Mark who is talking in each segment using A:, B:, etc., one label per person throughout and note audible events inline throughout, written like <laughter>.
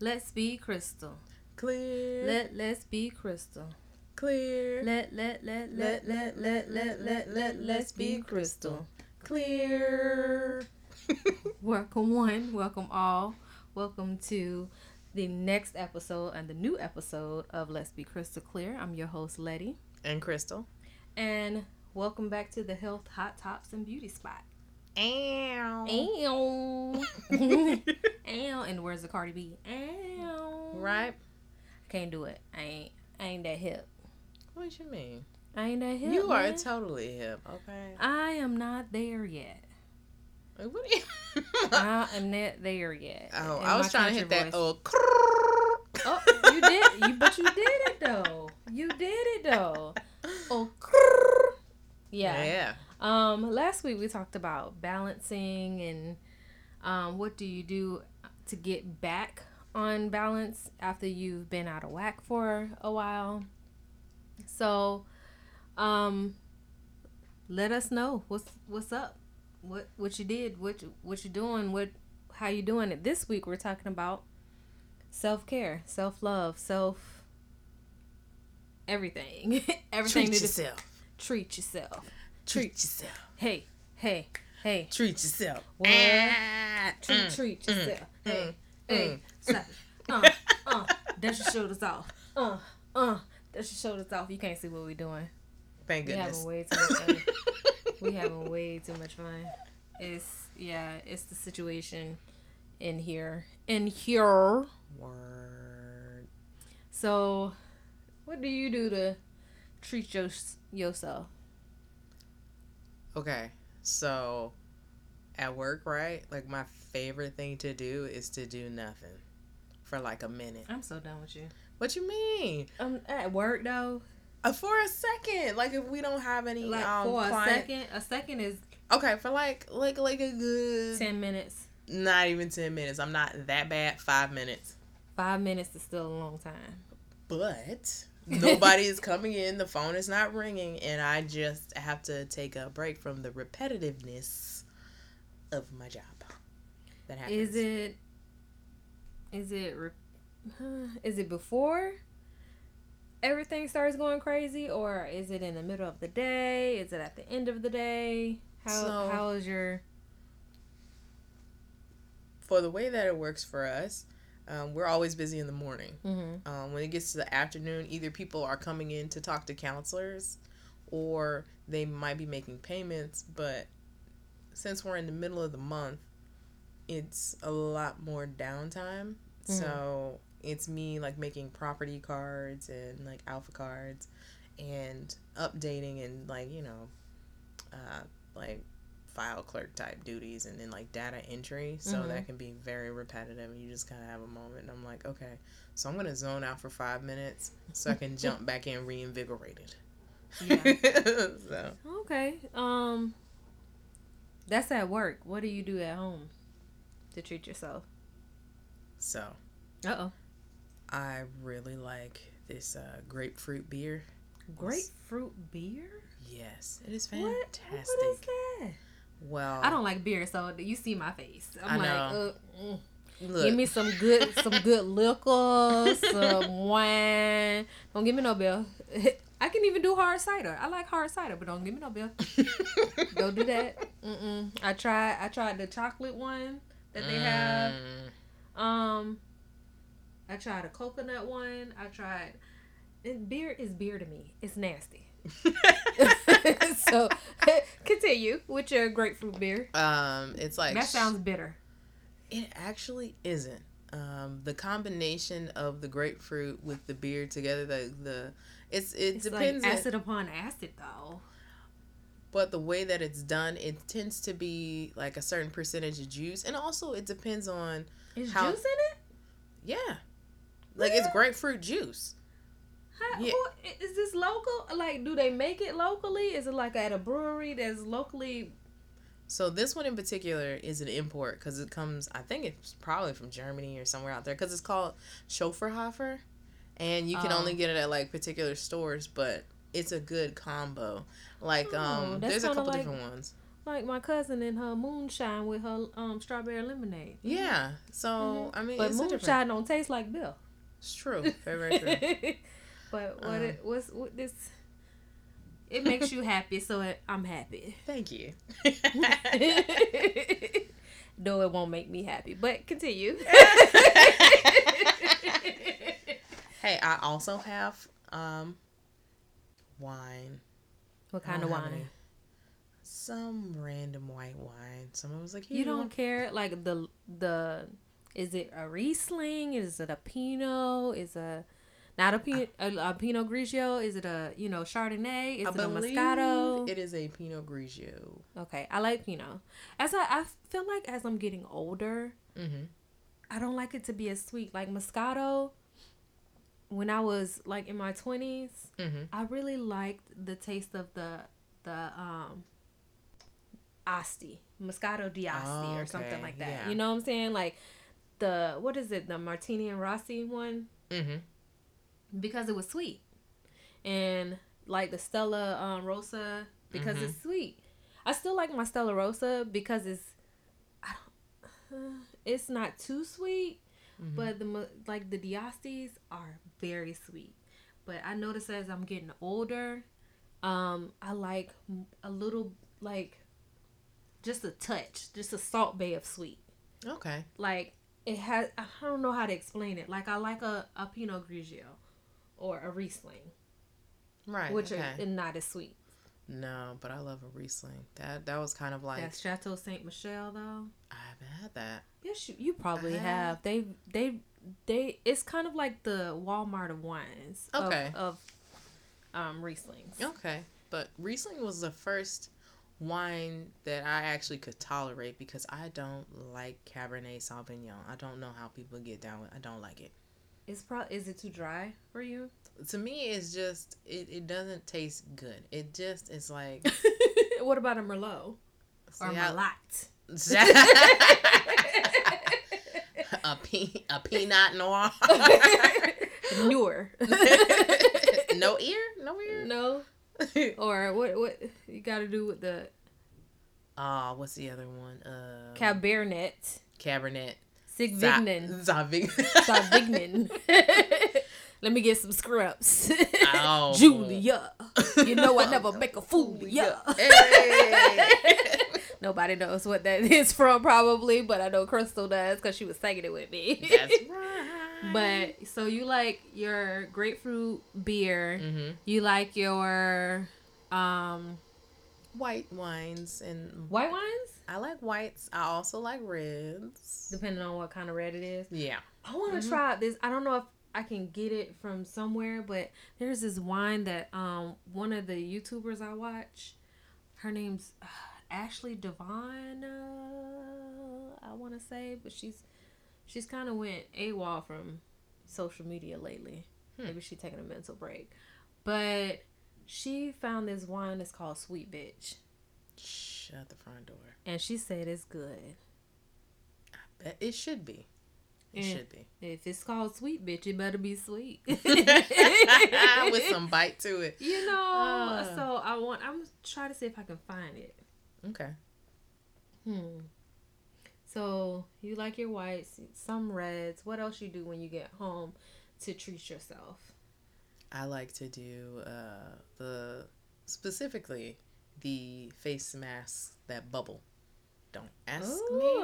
A: Let's be crystal.
B: Clear.
A: Let let's be crystal.
B: clear.
A: Let let let let let let let let let let's be crystal.
B: clear. <laughs>
A: Welcome one, welcome all. Welcome to the next episode and the new episode of Let's Be Crystal Clear. I'm your host Letty.
B: and Crystal.
A: And welcome back to the Health Hot Tops and Beauty Spot.
B: Ow.
A: Ow. <laughs> <laughs> Ow. And where's the Cardi B? Ow.
B: right?
A: Can't do it. I ain't I ain't that hip.
B: What you mean?
A: I ain't that hip.
B: you are
A: man.
B: totally hip. Okay.
A: I am not there yet.
B: Like, what you? <laughs>
A: I <laughs> am not there yet.
B: oh, I was trying to hit that.
A: voice.
B: Oh.
A: Oh, you did. You, but you did it though. You did it though. Oh, yeah.
B: Yeah.
A: Um, last week we talked about balancing and um, what do you do to get back on balance after you've been out of whack for a while. So, um, let us know what's what's up, what what you did, what you, what you doing, what how you doing it. This week we're talking about self care, self love, self everything, <laughs> everything.
B: Treat
A: just
B: yourself.
A: treat yourself.
B: Treat yourself.
A: Hey, hey, hey.
B: Treat yourself.
A: What?
B: Ah,
A: Treat,
B: mm,
A: treat
B: mm,
A: yourself. hey,
B: mm,
A: hey.
B: mm.
A: Slap it. Uh, uh. Dust your shoulders off. Uh, uh. Dust your shoulders off. You can't see what we're doing.
B: Thank goodness.
A: We having way too much fun. <laughs> we having way too much fun. It's yeah. It's the situation in here. In here.
B: Word.
A: So, what do you do to treat your, yourself?
B: Okay, so at work, right? Like my favorite thing to do is to do nothing for like a minute.
A: I'm so done with you.
B: What you mean?
A: Um, at work though,
B: Uh, for a second, like if we don't have any
A: like
B: um
A: for a
B: client-
A: second, a second is
B: Okay, for like like like a good
A: ten minutes.
B: not even ten minutes. I'm not that bad. Five minutes,
A: Five minutes is still a long time.
B: but nobody is coming in. The phone is not ringing, and I just have to take a break from the repetitiveness of my job. That happens.
A: Is it? Is it? Is it before everything starts going crazy, or is it in the middle of the day? Is it at the end of the day? How
B: So-
A: how is your?
B: for the way that it works for us? Um, we're always busy in the morning.
A: Mm-hmm.
B: Um, when it gets to the afternoon, either people are coming in to talk to counselors or they might be making payments. But since we're in the middle of the month, it's a lot more downtime. So it's me like making property cards and like alpha cards and updating and like, you know, uh, like file clerk type duties and then like data entry so
A: Mhm.
B: that can be very repetitive and you just kind of have a moment and i'm like okay so i'm gonna zone out for five minutes so i can <laughs> jump back in reinvigorated
A: Yeah. <laughs>
B: so
A: Okay. Um. That's at work. What do you do at home to treat yourself?
B: so
A: Uh oh.
B: i really like this uh, grapefruit beer
A: Grapefruit beer.
B: yes it is
A: What?
B: fantastic
A: What is that?
B: Well
A: I don't like beer, so you see my face. I'm
B: I
A: like,
B: know.
A: uh, mm.
B: look
A: give me some good, <laughs> some good liquor, some wine. Don't give me no beer. <laughs> I can even do hard cider. I like hard cider, but don't give me no beer. <laughs> Don't do that. Mm-mm. I tried. I tried the chocolate one that they have.
B: Mm.
A: Um, I tried a coconut one. I tried. And beer is beer to me. It's nasty. <laughs> so <laughs> continue with your grapefruit beer.
B: um it's like
A: That sounds bitter.
B: It actually isn't. Um, the combination of the grapefruit with the beer together, the the it's it
A: It's
B: depends.
A: like
B: on-
A: acid upon acid, though.
B: but the way that it's done, it tends to be like a certain percentage of juice, and also it depends on
A: Is
B: How-
A: juice in it?
B: yeah, like it's grapefruit juice.
A: How,
B: Yeah.
A: who, is this local? Like, do they make it locally? Is it like at a brewery that's locally?
B: So this one in particular is an import because it comes. I think it's probably from Germany or somewhere out there because it's called Schofferhofer, and you can
A: Oh.
B: only get it at like particular stores, but it's a good combo. Like
A: Oh,
B: um, there's a couple
A: like-
B: different ones.
A: like my cousin and her moonshine with her um strawberry lemonade.
B: Yeah. So
A: Mhm.
B: I mean,
A: but
B: it's a different.
A: moonshine don't taste like Bill.
B: It's true. Very, very true. <laughs>
A: but what
B: Um.
A: it what's what this it makes you happy, so it, I'm happy.
B: Thank you. <laughs>
A: Though it won't make me happy, but continue. <laughs>
B: hey, I also have um wine.
A: what kind of wine?
B: any. Some random white wine. Someone was like, Here,
A: You don't
B: want-"
A: care like the the is it a Riesling? Is it a Pinot? Is a not a Pinot a, a Pinot Grigio? Is it a you know Chardonnay? Is
B: I
A: it a Moscato?
B: It is a Pinot Grigio.
A: okay, I like Pinot. As I I feel like as I'm getting older,
B: Mm-hmm.
A: I don't like it to be as sweet. Like Moscato, when I was like in my twenties,
B: Mm-hmm.
A: I really liked the taste of the the um Asti, Moscato di Asti or something like that.
B: yeah.
A: You know what I'm saying? Like the what is it, the Martini and Rossi one?
B: Mm-hmm.
A: Because it was sweet. And like the Stella um, Rosa because
B: Mhm.
A: it's sweet. I still like my Stella Rosa because it's I don't it's not too sweet,
B: Mhm.
A: but the like the Diastis are very sweet. But I notice as I'm getting older, um, I like a little like just a touch, just a salt bay of sweet.
B: Okay.
A: Like it has, I don't know how to explain it. Like I like a, a Pinot Grigio or a Riesling,
B: Right.
A: which
B: okay.
A: are not as sweet.
B: No, but I love a Riesling. That that was kind of like
A: That's Chateau Saint Michelle though.
B: I haven't had that.
A: Yes, you, you probably have. They they they. It's kind of like the Walmart of wines. of-
B: Okay.
A: Of, um Rieslings.
B: Okay, but Riesling was the first wine that I actually could tolerate because I don't like Cabernet Sauvignon. I don't know how people get down with. I don't like it.
A: It's pro. Is it too dry for you?
B: To me, it's just it, it doesn't taste good. It just is like <laughs>
A: what about a Merlot or
B: I-
A: Merlot? <laughs>
B: a pe- a peanut noir. <laughs>
A: Newer.
B: no ear, no ear.
A: no. Or what? What you got to do with the
B: Ah, what's the other one? Uh,
A: Cabernet
B: Cabernet.
A: Sauvignon?
B: Savignon. <laughs>
A: Sauvignon. <laughs> Let me get some scrubs.
B: Oh. <laughs>
A: Julia. You know I never make a fool of ya.
B: Hey.
A: Nobody knows what that is from, probably, but I know Crystal does because she was singing it with me.
B: That's right.
A: but so you like your grapefruit beer,
B: hmm
A: you like your um
B: white wines and
A: white wines,
B: I like whites. I also like reds.
A: depending on what kind of red it is.
B: Yeah.
A: I want to
B: Mhm.
A: try this. I don't know if I can get it from somewhere, but there's this wine that um one of the YouTubers I watch, her name's uh, Ashley Devon. I want to say, but she's she's kind of went AWOL from social media lately.
B: Hmm.
A: Maybe she's taking a mental break, but she found this wine that's called Sweet Bitch,
B: Shut the front door.
A: and she said it's good.
B: I bet It should be. It
A: Yeah.
B: should be.
A: If it's called Sweet Bitch, it better be sweet. <laughs>
B: With some bite to it.
A: You know,
B: Ah.
A: so I want. I'm trying to see if I can find it.
B: Okay.
A: Hmm. So you like your whites, some reds. What else you do when you get home to treat yourself?
B: I like to do uh the specifically the face masks that bubble. Don't ask
A: Ooh.
B: me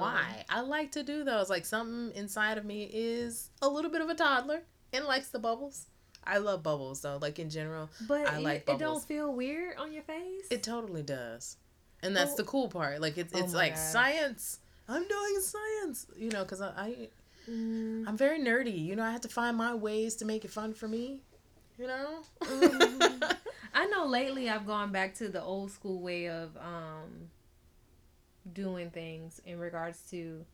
B: why. I like to do those. Like something inside of me is a little bit of a toddler and likes the bubbles. I love bubbles though. Like in general,
A: But
B: I like
A: it don't feel weird on your face.
B: it totally does. And that's
A: Oh.
B: the cool part. Like it's
A: Oh
B: it's
A: my
B: like science. I'm doing science, you know, because I, I
A: Mm.
B: I'm very nerdy. You know, I have to find my ways to make it fun for me. You know.
A: Mhm. <laughs> I know lately I've gone back to the old school way of um doing things in regards to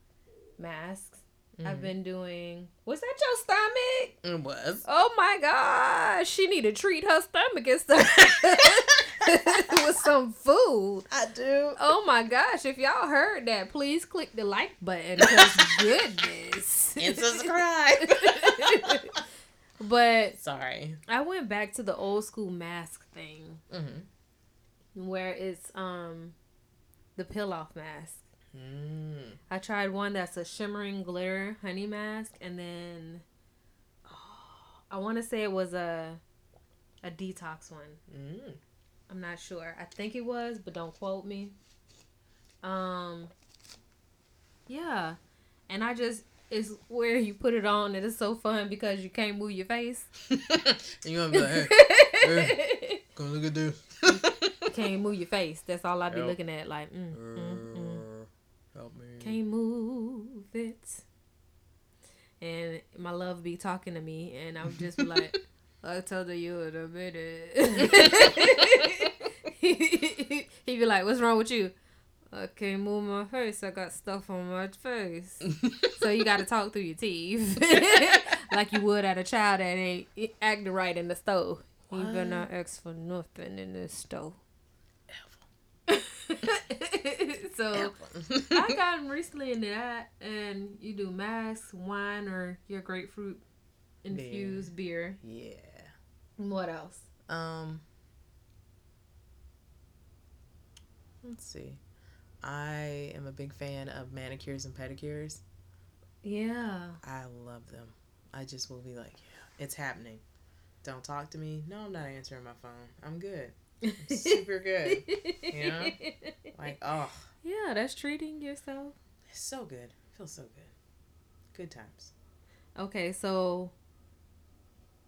A: masks. I've
B: Mhm.
A: been doing. Was that your stomach?
B: It was.
A: Oh my gosh, she need to treat her stomach and stuff <laughs> <laughs> with some food.
B: I do.
A: Oh my gosh, if y'all heard that, please click the like button. Cause goodness.
B: And subscribe.
A: But
B: Sorry.
A: I went back to the old school mask thing
B: Mm-hmm.
A: where it's um the peel off mask.
B: Mm.
A: I tried one that's a shimmering glitter honey mask, and then oh, I want to say it was a a detox one.
B: Mm.
A: I'm not sure. I think it was, but don't quote me. Um, yeah, and I just it's where you put it on. And It is so fun because you can't move your face.
B: and <laughs> you gonna be like, hey, <laughs> go look at this.
A: You can't move your face. That's all I be
B: Help.
A: looking at. Like, mm, mm, mm.
B: Uh, Help me.
A: can't move it. And my love be talking to me, and I'm just be like, <laughs> I told her you in a minute. He'd be like, What's wrong with you? I can't move my face. I got stuff on my face. <laughs> so you got to talk through your teeth, <laughs> like you would at a child that ain't acting right in the stove. You better not ask for nothing in this stove. <laughs> so I got recently into that, and you do masks, wine, or your grapefruit infused beer.
B: yeah.
A: What else?
B: Um. Let's see. I am a big fan of manicures and pedicures.
A: Yeah.
B: I love them. I just will be like, yeah, it's happening. Don't talk to me. No, I'm not answering my phone. I'm good. super good, you know? <laughs> Like, oh,
A: Yeah, that's treating yourself.
B: it's so good. Feels so good. Good times.
A: Okay, so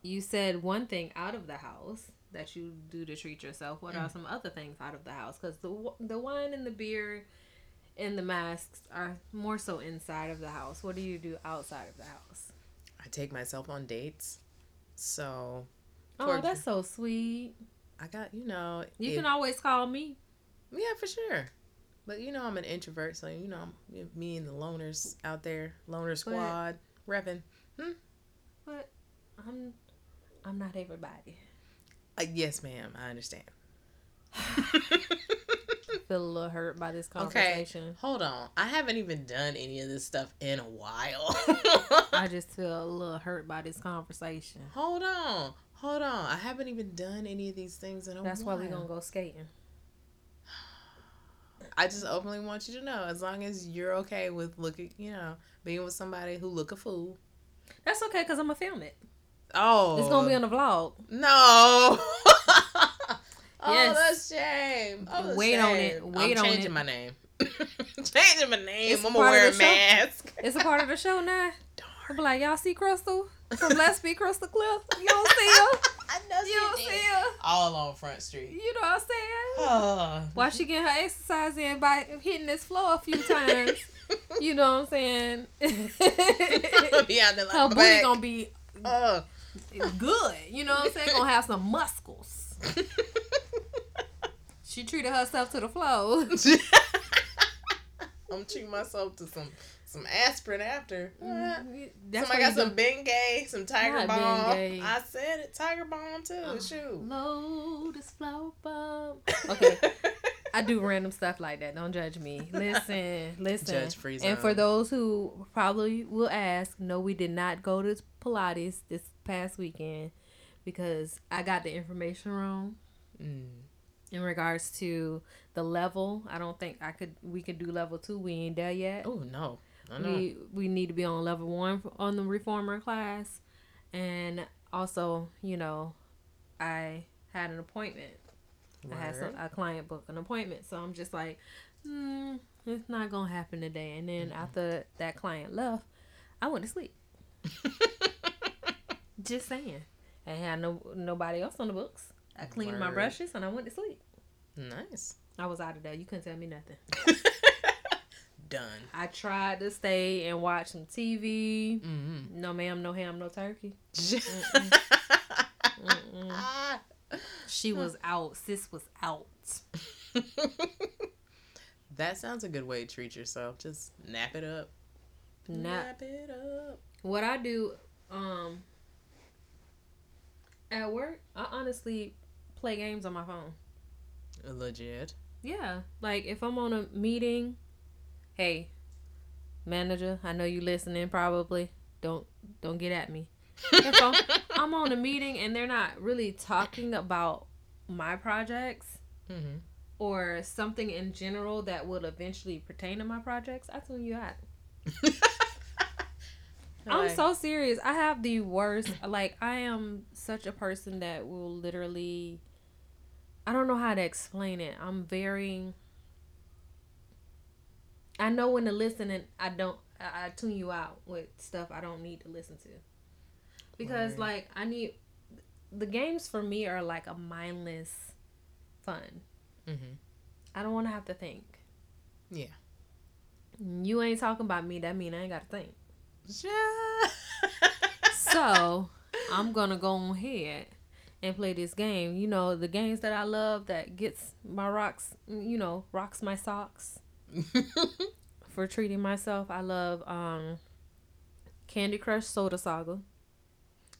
A: you said one thing out of the house that you do to treat yourself. What are mm. some other things out of the house? Because the the wine and the beer and the masks are more so inside of the house. What do you do outside of the house?
B: I take myself on dates. So,
A: Oh, that's so sweet.
B: I got, you know,
A: You
B: if-
A: can always call me.
B: Yeah, for sure. But you know, I'm an introvert, so you know, I'm, me and the loners out there, loner squad, repping. Hmm?
A: But I'm I'm not everybody.
B: Uh, yes, ma'am, I understand. <laughs>
A: Feel a little hurt by this conversation.
B: Okay, hold on. I haven't even done any of this stuff in a while. <laughs>
A: I just feel a little hurt by this conversation.
B: hold on, hold on. I haven't even done any of these things in a while.
A: That's why we're gonna go skating. <sighs>
B: I just openly want you to know, as long as you're okay with looking, you know, being with somebody who look a fool.
A: That's okay because I'm gonna film it.
B: Oh,
A: It's gonna be on the vlog.
B: No. <laughs> oh,
A: Yes.
B: that's shame. Oh,
A: Wait on it. Wait
B: I'm
A: on
B: changing
A: it.
B: my name. <laughs> changing my name.
A: It's
B: I'm gonna wear a mask. <laughs>
A: It's a part of the show now.
B: Darn.
A: I'll be like, y'all see Crystal from Let's Be Crystal Cliff? You don't see her?
B: I know
A: You don't see her?
B: All along Front Street.
A: You know what I'm saying?
B: Oh. <sighs>
A: Why she getting her exercise in by hitting this floor a few times? You know what I'm saying?
B: be out there like
A: her booty gonna be
B: Uh.
A: Good. You know what I'm saying? Gonna have some muscles. She treated herself to the flow. <laughs>
B: I'm treating myself to some some aspirin after.
A: Mm, That's
B: Somebody got some Bengay, some Tiger Balm.
A: Bengay.
B: I said it, Tiger Balm too.
A: Uh,
B: Shoot.
A: Lotus flower bomb. <laughs> Okay, I do random stuff like that. Don't judge me. Listen, <laughs> listen.
B: Judge free
A: And for those who probably will ask, no, we did not go to Pilates this past weekend because I got the information wrong
B: Mm.
A: in regards to the level. I don't think I could. We could do level two. We ain't there yet.
B: Oh no. I know.
A: We we need to be on level one on the reformer class, and also you know, I had an appointment. I had some, a client book an appointment, so I'm just like, hmm, it's not gonna happen today. And then after that client left, I went to sleep. <laughs> Just saying, I had no nobody else on the books. I cleaned my brushes and I went to sleep.
B: nice.
A: I was out of there. You couldn't tell me nothing. <laughs>
B: Done.
A: I tried to stay and watch some TV.
B: Mm-hmm.
A: No ma'am, no ham, no turkey. <laughs> She was out. Sis was out. <laughs>
B: that sounds a good way to treat yourself. Just nap it up.
A: Not
B: Nap it up.
A: what I do. Um, at work, I honestly play games on my phone.
B: Legit.
A: Yeah, like if I'm on a meeting, hey, manager, I know you listening. Probably don't don't get at me. If I'm, <laughs> I'm on a meeting and they're not really talking about my projects,
B: Mm-hmm.
A: or something in general that would eventually pertain to my projects, I tune you out. <laughs> I'm so serious. I have the worst. Like I am such a person that will literally. I don't know how to explain it. I'm very. I know when to listen, and I don't. I, I tune you out with stuff I don't need to listen to, because
B: Word.
A: like I need. The games for me are like a mindless fun.
B: Mm-hmm.
A: I don't want to have to think.
B: Yeah.
A: You ain't talking about me. That mean I ain't got to think.
B: Yeah. <laughs>
A: so I'm gonna go on ahead and play this game. You know, the games that I love that gets my rocks, you know, rocks my socks <laughs> for treating myself. I love um Candy Crush Soda Saga.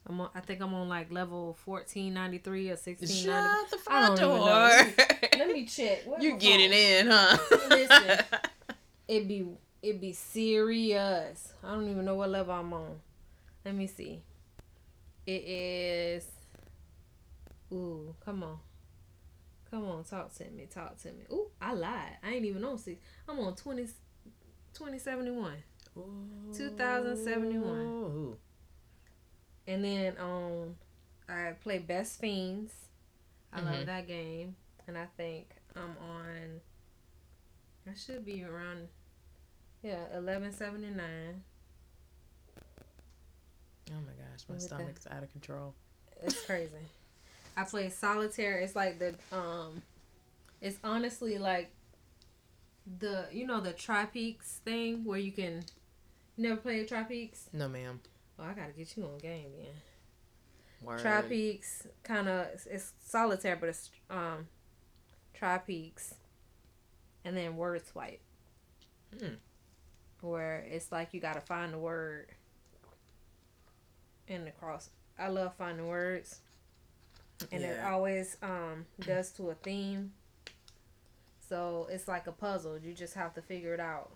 A: I'm on, I think I'm on like level 1493 or 1690.
B: Shut the
A: I
B: front
A: don't even
B: door.
A: know. Let me check. Where's
B: you
A: my
B: getting
A: phone?
B: in, huh?
A: Listen. <laughs> It be it be serious. I don't even know what level I'm on. Let me see. It is. Ooh, come on. Come on, talk to me. Talk to me. Ooh, I lied. I ain't even on six. I'm on 20, 2071. 2071.
B: Ooh.
A: And then um, I play Best Fiends. I love
B: Mhm.
A: that game, and I think I'm on. I should be around, yeah, eleven seventy nine.
B: Oh my gosh, my
A: that.
B: stomach's out of control.
A: It's crazy. I play solitaire. It's like the um, it's honestly like the you know the Tripeaks thing where you can. You never played Tripeaks?
B: No, ma'am.
A: Oh, I gotta get you on game, yeah.
B: Word.
A: Tri Peaks kind of it's solitaire, but it's um Tri Peaks, and then word swipe,
B: Hmm.
A: Where it's like you gotta find the word in the cross. I love finding words, and it always um does to a theme. So it's like a puzzle. You just have to figure it out.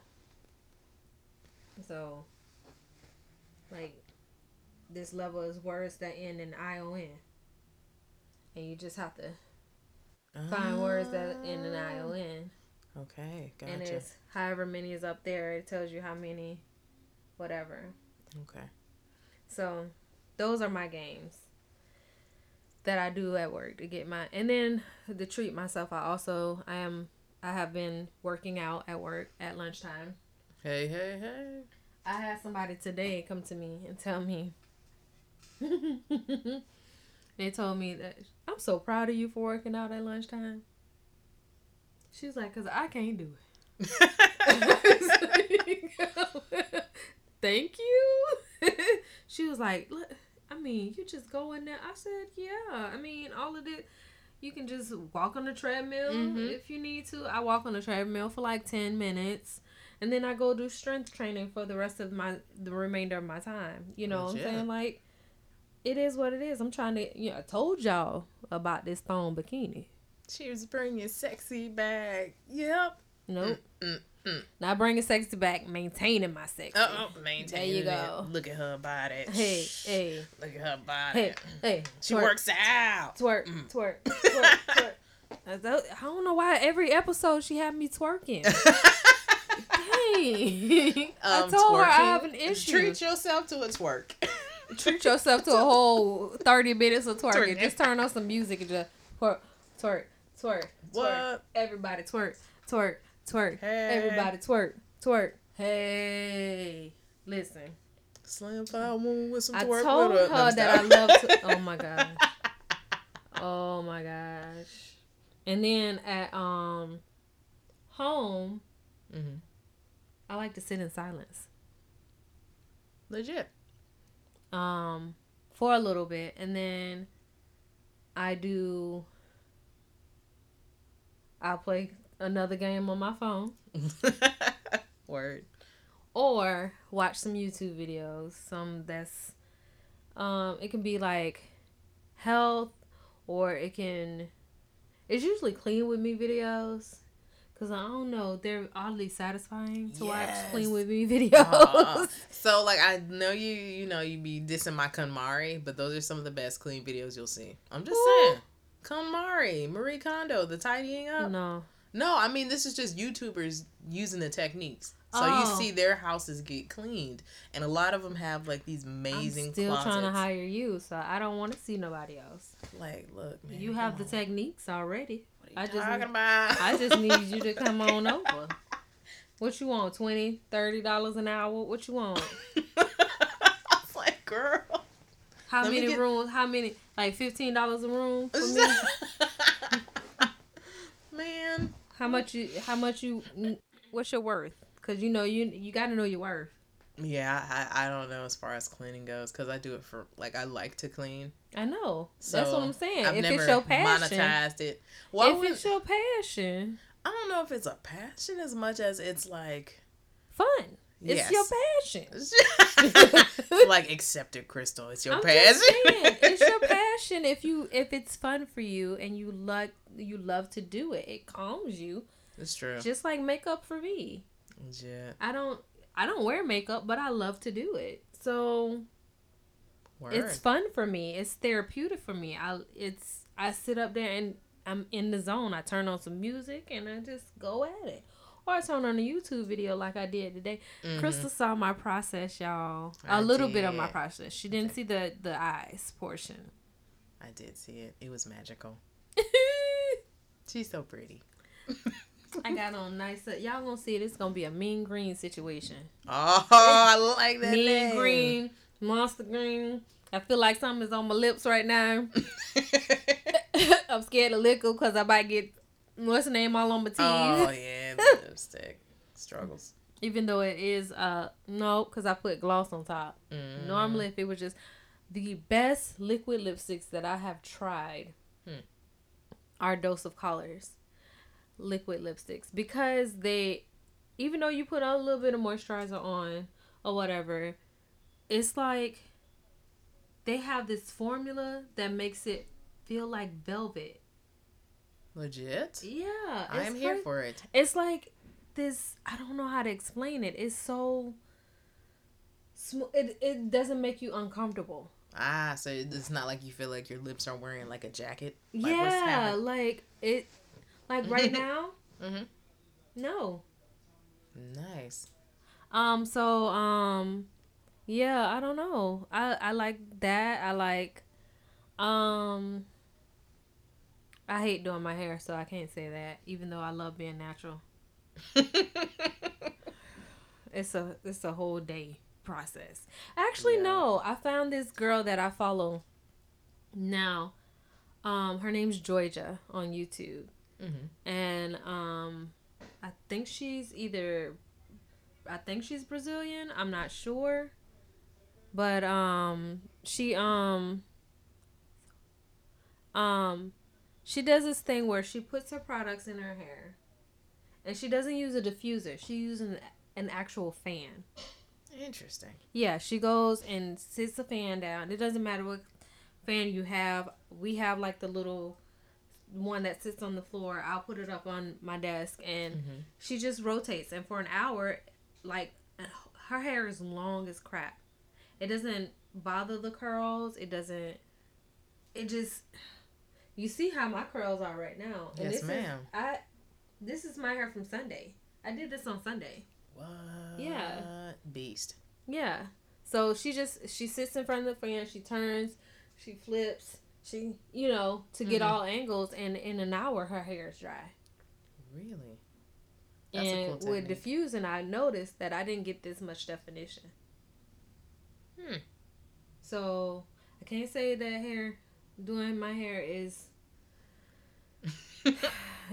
A: So, like, this level is words that end in I O N. And you just have to find words that end in I O N.
B: Okay,
A: And it's however many is up there, it tells you how many, whatever.
B: Okay.
A: So, those are my games that I do at work to get my. And then to treat myself, I also, I am, I have been working out at work at lunchtime.
B: Hey, hey, hey.
A: I had somebody today come to me and tell me. <laughs> they told me that I'm so proud of you for working out at lunchtime. She was like, "Cause I can't do it." <laughs> Thank you. <laughs> she was like, "Look, I mean, you just go in there." I said, "Yeah. I mean, all of it." You can just walk on the treadmill
B: Mhm.
A: if you need to. I walk on the treadmill for like 10 minutes and then I go do strength training for the rest of my the remainder of my time. You know what I'm saying? Like it is what it is. I'm trying to you know, I told y'all about this thong bikini.
B: She was bringing sexy back. Yep.
A: Nope.
B: Mm, mm.
A: Not bringing sexy back, maintaining my sex.
B: Oh, oh, maintain
A: There you
B: it.
A: go.
B: Look at her body.
A: Hey, hey,
B: Look at her body.
A: hey, hey.
B: She
A: twerk,
B: works out.
A: Twerk,
B: Mm.
A: twerk, <laughs> twerk, twerk. I don't- know why every episode she had me twerking. Dang. <laughs> I
B: Um,
A: told her I have an issue.
B: Treat yourself to a twerk.
A: treat yourself to a whole <laughs> 30 minutes of twerking.
B: Twerking.
A: Just turn on some music and just twerk, twerk, twerk, twerk. Everybody twerk, twerk, twerk.
B: Hey.
A: Everybody twerk, twerk. Hey, listen.
B: Slam fire woman with some
A: I
B: twerk
A: told
B: with
A: her that I love to. <laughs> Oh my gosh. Oh my gosh. And then at um home,
B: mm-hmm.
A: I like to sit in silence.
B: Legit.
A: um for a little bit and then I do I'll play another game on my phone <laughs>
B: Word.
A: or watch some YouTube videos some that's um it can be like health or it can it's usually clean with me videos cuz I don't know they're oddly satisfying to watch clean with me videos
B: Uh, <laughs> so like I know you you know you be dissing my KonMari, but those are some of the best clean videos you'll see. I'm just
A: Ooh.
B: saying. KonMari, Marie Kondo, the tidying up.
A: no
B: No, I mean this is just YouTubers using the techniques. So
A: Oh.
B: you see their houses get cleaned, and a lot of them have like these amazing
A: I'm still
B: closets.
A: trying to hire you, so I don't want to see nobody else.
B: Like, look, man,
A: you have the techniques already.
B: What
A: I
B: are you
A: just
B: talking
A: need-
B: about?
A: I just need you to come on over. <laughs> What you want? 20 30 dollars an hour? What you want? <laughs>
B: it's like, girl.
A: How
B: Let
A: many
B: get-
A: rooms? How many? Like fifteen dollars a room for me? <laughs>
B: man,
A: How much you? How much you? What's your worth? Cause you know you you got to know your worth.
B: yeah, I, I don't know as far as cleaning goes because I do it for like I like to clean.
A: I know.
B: So
A: That's what I'm saying.
B: I've
A: if
B: never
A: it's your passion,
B: monetized it. I
A: if
B: wouldn't-
A: it's your passion,
B: I don't know if it's a passion as much as it's like
A: fun. It's your passion. <laughs>
B: like accepted crystal. It's your
A: I'm
B: passion.
A: saying, it's your <laughs> passion. If you if it's fun for you and you like you love to do it, it calms you.
B: It's true.
A: Just like makeup for me.
B: Legit.
A: I don't I don't wear makeup, but I love to do it. So
B: Word.
A: it's fun for me. It's therapeutic for me. I it's I sit up there and I'm in the zone. I turn on some music and I just go at it. Or turn on a YouTube video like I did today.
B: Mhm.
A: Crystal saw my process, y'all. A
B: I
A: little bit of my process. She didn't see the the eyes portion.
B: I did see it. It was magical. <laughs> She's so pretty. <laughs>
A: I got on nice. Y'all gonna see it. It's gonna be a mean green situation.
B: Oh, I like that
A: mean
B: name.
A: green, monster green. I feel like something is on my lips right now. <laughs> I'm scared to lick 'em because I might get what's the name all on my teeth.
B: oh yeah, <laughs> lipstick struggles.
A: Even though it is uh no, because I put gloss on top.
B: Mm.
A: Normally, if it was just the best liquid lipsticks that I have tried
B: Hmm.
A: are Dose of Colors liquid lipsticks because they, even though you put a little bit of moisturizer on or whatever, it's like they have this formula that makes it feel like velvet.
B: Legit.
A: Yeah,
B: I am here
A: like-
B: for it.
A: It's like this. I don't know how to explain it. It's so. Sm- it it doesn't make you uncomfortable.
B: Ah, so it's not like you feel like your lips are wearing like a jacket. Like,
A: yeah, like it, like right <laughs> now.
B: Mhm.
A: No.
B: Nice.
A: Um. So. Um. Yeah. I don't know. I I like that. I like. Um. I hate doing my hair, so I can't say that. Even though I love being natural, <laughs> it's a it's a whole day process. Actually,
B: Yeah.
A: no. I found this girl that I follow now. Um, her name's Joyja on YouTube.
B: Mhm.
A: and um i think she's either i think she's brazilian i'm not sure but um she um um she does this thing where she puts her products in her hair and she doesn't use a diffuser she uses an, an actual fan
B: Interesting.
A: yeah, she goes and sits the fan down. It doesn't matter what fan you have. We have like the little one that sits on the floor. I'll put it up on my desk and
B: Mhm.
A: she just rotates and for an hour like her hair is long as crap. It doesn't bother the curls. It doesn't it just you see how my curls are right now.
B: Yes,
A: this is- I this is my hair from Sunday. I did this on Sunday.
B: What?
A: Yeah.
B: Beast.
A: Yeah. So she just she sits in front of the fan, she turns, she flips, she you know, to get
B: Mhm.
A: all angles and in an hour her hair is dry.
B: Really? That's
A: and
B: cool
A: with diffusing I noticed that I didn't get this much definition.
B: Hmm.
A: So I can't say that hair doing my hair is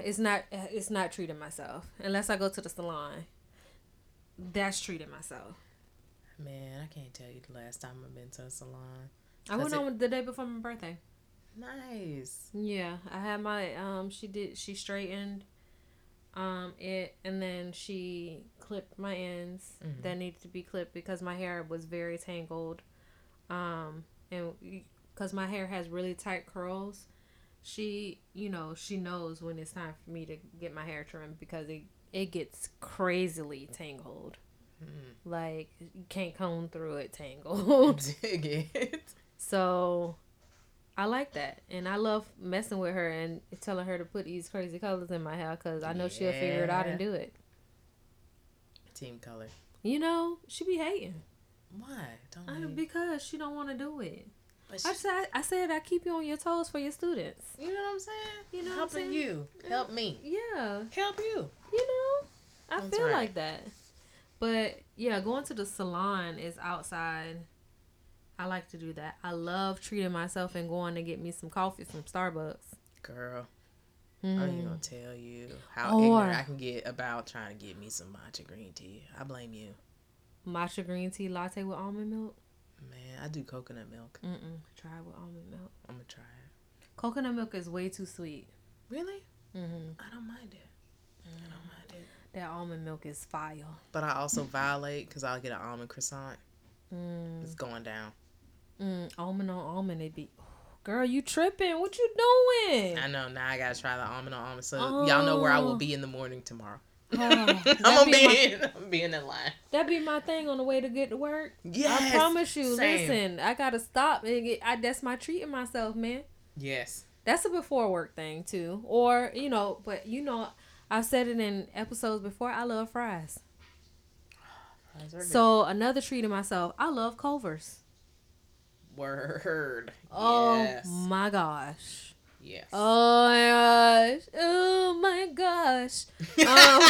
A: it's not it's not treating myself unless I go to the salon. That's treating myself.
B: Man, I can't tell you the last time I've been to a salon.
A: I went
B: it-
A: on the day before my birthday.
B: Nice.
A: Yeah, I had my um she did she straightened um it and then she clipped my ends
B: Mhm.
A: that needed to be clipped because my hair was very tangled. Um and cuz my hair has really tight curls, she, you know, she knows when it's time for me to get my hair trimmed because it it gets crazily tangled.
B: Mm.
A: Like you can't comb through it tangled. <laughs>
B: Dig it.
A: So, I like that, and I love messing with her and telling her to put these crazy colors in my hair because I know she'll figure it out and do it.
B: Team color.
A: You know, she be hating.
B: Why? Don't
A: I, because she don't want to do it.
B: But
A: I said, I said, I keep you on your toes for your students.
B: you know what I'm saying?
A: You know I'm
B: helping you, help me,
A: Yeah,
B: help you.
A: you know, I
B: That's
A: feel
B: right.
A: like that. But yeah, going to the salon is outside. I like to do that. I love treating myself and going to get me some coffee from Starbucks.
B: Girl, I ain't
A: Mm.
B: gonna tell you how
A: Or-
B: ignorant I can get about trying to get me some matcha green tea. I blame you,
A: Matcha green tea latte with almond milk.
B: Man. I do coconut milk.
A: Mm-mm. Try it with almond milk.
B: I'm gonna try it.
A: Coconut milk is way too sweet.
B: Really?
A: Mm-hmm.
B: I don't mind it. I don't mind it.
A: That almond milk is fire.
B: But I also violate because I'll get an almond croissant.
A: Mm.
B: It's going down.
A: Mm. Almond on almond, it be. Girl, you tripping? What you doing?
B: I know. Now I gotta try the almond on almond. So y'all know where I will
A: Oh.
B: be in the morning tomorrow.
A: Oh,
B: I'm gonna
A: be
B: be in. I'm gonna be in that line.
A: That be my thing on the way to get to work.
B: Yes.
A: I promise you.
B: Same.
A: Listen, I gotta stop and get. I that's my treating myself, man.
B: Yes.
A: That's a before work thing too, or you know. But you know, I've said it in episodes before. I love fries.
B: Fries are good.
A: So another treating myself. I love Culver's.
B: word.
A: Oh
B: Yes.
A: my gosh.
B: Yes.
A: Oh my gosh. Oh my gosh. <laughs> Um,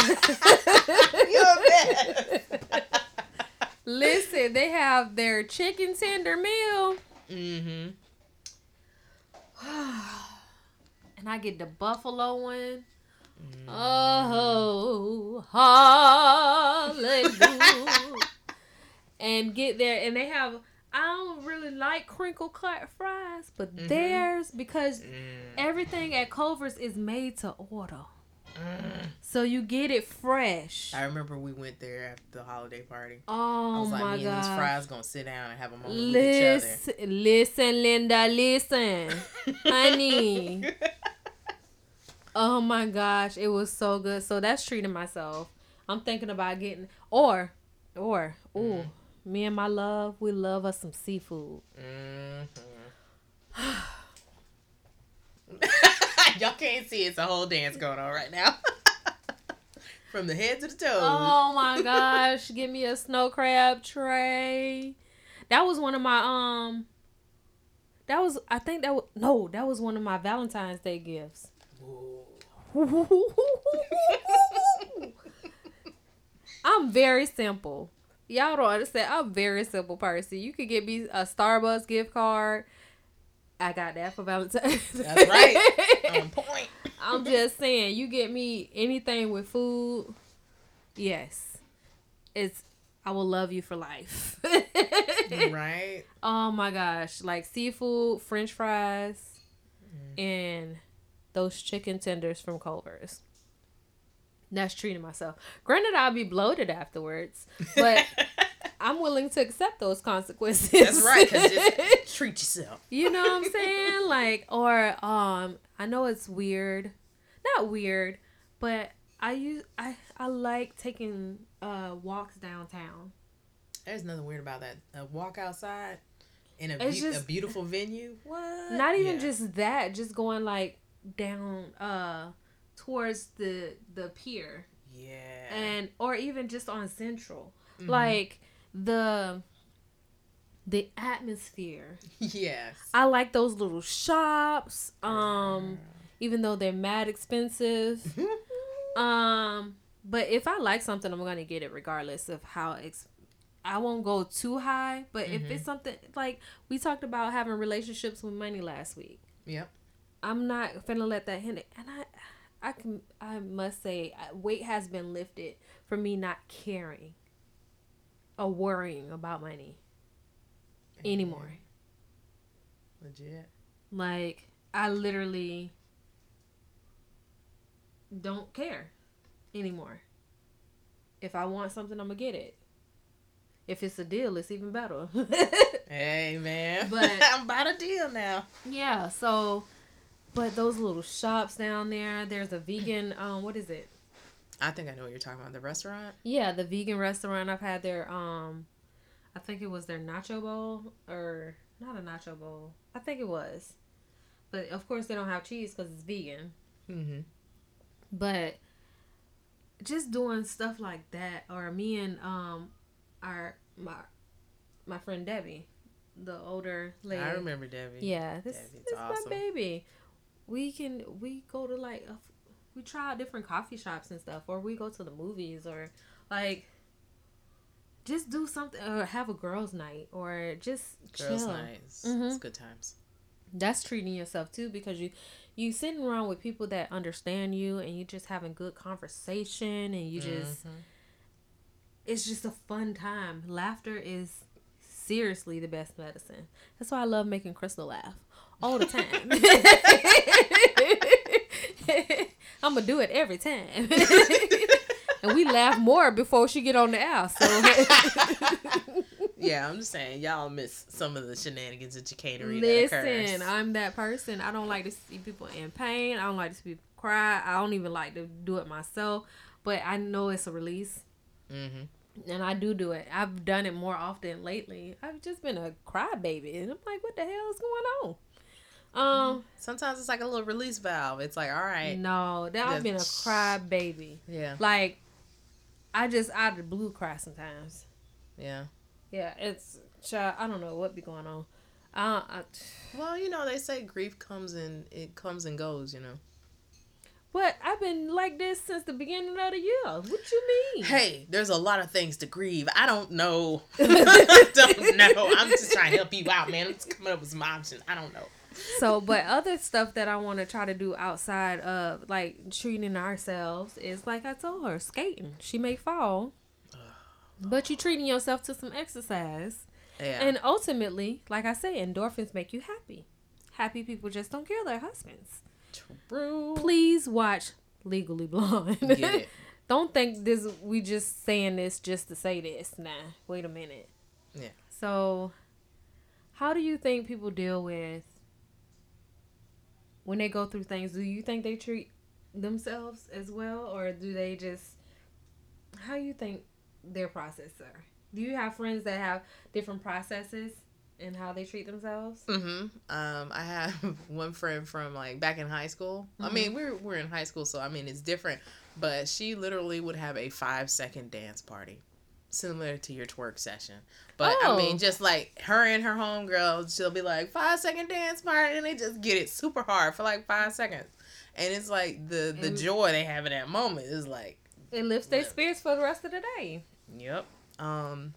A: <laughs>
B: You're a mess.
A: listen, they have their chicken tender meal.
B: mm-hmm. <sighs>
A: and I get the buffalo one.
B: Mm-hmm.
A: Oh, hallelujah. <laughs> and get there, and they have, I don't really like crinkle cut fries, but
B: Mhm.
A: theirs, because
B: Mm.
A: everything at Culver's is made to order.
B: Mm.
A: So you get it fresh.
B: I remember we went there after the holiday party.
A: Oh I
B: was like,
A: my
B: me and these fries gonna sit down and have a moment with each
A: Listen, listen, Linda, listen. honey. <laughs> Oh my gosh, it was so good. So that's treating myself. I'm thinking about getting or or ooh, me and my love, we love us some seafood.
B: Mhm. <laughs> Y'all can't see it's a whole dance going on right now. <laughs> From the head to the toes.
A: Oh my gosh, give me a snow crab tray. That was one of my um that was I think that was no, that was one of my Valentine's Day gifts. <laughs> I'm very simple. Y'all don't understand. I'm a very simple person. You could get me a Starbucks gift card. I got that for Valentine's.
B: That's right. <laughs> On point.
A: I'm just saying, you get me anything with food, yes, it's I will love you for life. <laughs>
B: right?
A: Oh my gosh, like seafood, French fries, mm. and those chicken tenders from Culver's. That's treating myself. Granted, I'll be bloated afterwards, but <laughs> I'm willing to accept those consequences.
B: That's right, just <laughs> treat yourself.
A: You know what I'm <laughs> saying? Like, or um, I know it's weird, not weird, but I use I I like taking uh walks downtown.
B: There's nothing weird about that. A walk outside in a,
A: It's
B: beau- a beautiful venue. What?
A: Not even
B: Yeah.
A: just that, just going like down uh towards the the pier
B: Yeah.
A: and or even just on Central,
B: Mhm.
A: like the the atmosphere.
B: yes.
A: I like those little shops. Um, even though they're mad expensive. <laughs> Um, but if I like something, I'm gonna get it regardless of how ex- I won't go too high. But if
B: Mhm.
A: it's something like we talked about having relationships with money last week,
B: Yep.
A: I'm not gonna let that hinder. And I, I can, I must say, uh, weight has been lifted for me not caring or worrying about money anymore.
B: Legit.
A: Like I literally don't care anymore. If I want something, I'm gonna get it. If it's a deal, it's even better. <laughs>
B: Hey man.
A: But- <laughs>
B: I'm about a deal now.
A: yeah. So, but those little shops down there. There's a vegan. <clears throat> Um, what is it?
B: I think I know what you're talking about. The restaurant.
A: Yeah, the vegan restaurant. I've had their um, I think it was their nacho bowl or not a nacho bowl. I think it was. but of course they don't have cheese because it's vegan.
B: Mm-hmm.
A: But just doing stuff like that, or me and um our my my friend Debbie, the older lady.
B: I remember Debbie.
A: Yeah, this,
B: Debbie's
A: this is my baby. We can we go to like a, we try out different coffee shops and stuff, or we go to the movies, or like just do something, or have a girls' night, or just
B: Girls'
A: chill.
B: nights.
A: Mhm.
B: It's good times.
A: That's treating yourself too, because you you sitting around with people that understand you, and you just having good conversation, and you just
B: Mhm.
A: it's just a fun time. Laughter is seriously the best medicine. That's why I love making Crystal laugh all the time. <laughs> I'm gonna do it every time. <laughs> and we laugh more before she get on the air. So <laughs>
B: yeah, I'm just saying, y'all miss some of the shenanigans and chicanery that occurs.
A: listen, I'm that person. I don't like to see people in pain. I don't like to see people cry. I don't even like to do it myself. But I know it's a release.
B: Mm-hmm.
A: And I do do it. I've done it more often lately. I've just been a crybaby, and I'm like, what the hell is going on? Um,
B: Sometimes it's like a little release valve. It's like, all right,
A: no, that I've been a
B: cry
A: baby.
B: yeah,
A: Like, I just out of the blue cry sometimes.
B: yeah.
A: Yeah, it's child. I don't know what be going on. Uh, I,
B: Well, you know, they say grief comes and it comes and goes. You know.
A: but I've been like this since the beginning of the year. What you mean?
B: Hey, there's a lot of things to grieve. I don't know. <laughs> <laughs> I don't know. I'm just trying to help you out, man. I'm just coming up with some options. I don't know. <laughs>
A: so but other stuff that i want to try to do outside of like treating ourselves is like i told her skating. She may fall but you treating yourself to some exercise.
B: Yeah.
A: and ultimately like i say endorphins make you happy. Happy people just don't kill their husbands.
B: True.
A: please watch legally blonde. <laughs> Don't think this we just saying this just to say this. Nah wait a minute.
B: Yeah.
A: so how do you think people deal with when they go through things do you think they treat themselves as well or do they just how you think their process are do you have friends that have different processes in how they treat themselves
B: Mm-hmm. Um, I have <laughs> one friend from like back in high school. I mean, we're we're in high school, so I mean it's different. But she literally would have a five second dance party, similar to your twerk session. But I
A: Oh.
B: mean, just like her and her homegirl, she'll be like five second dance party, and they just get it super hard for like five seconds, and it's like the the
A: And-
B: joy they have in that moment is like,
A: it lifts their spirits for the rest of the day
B: yep. Um,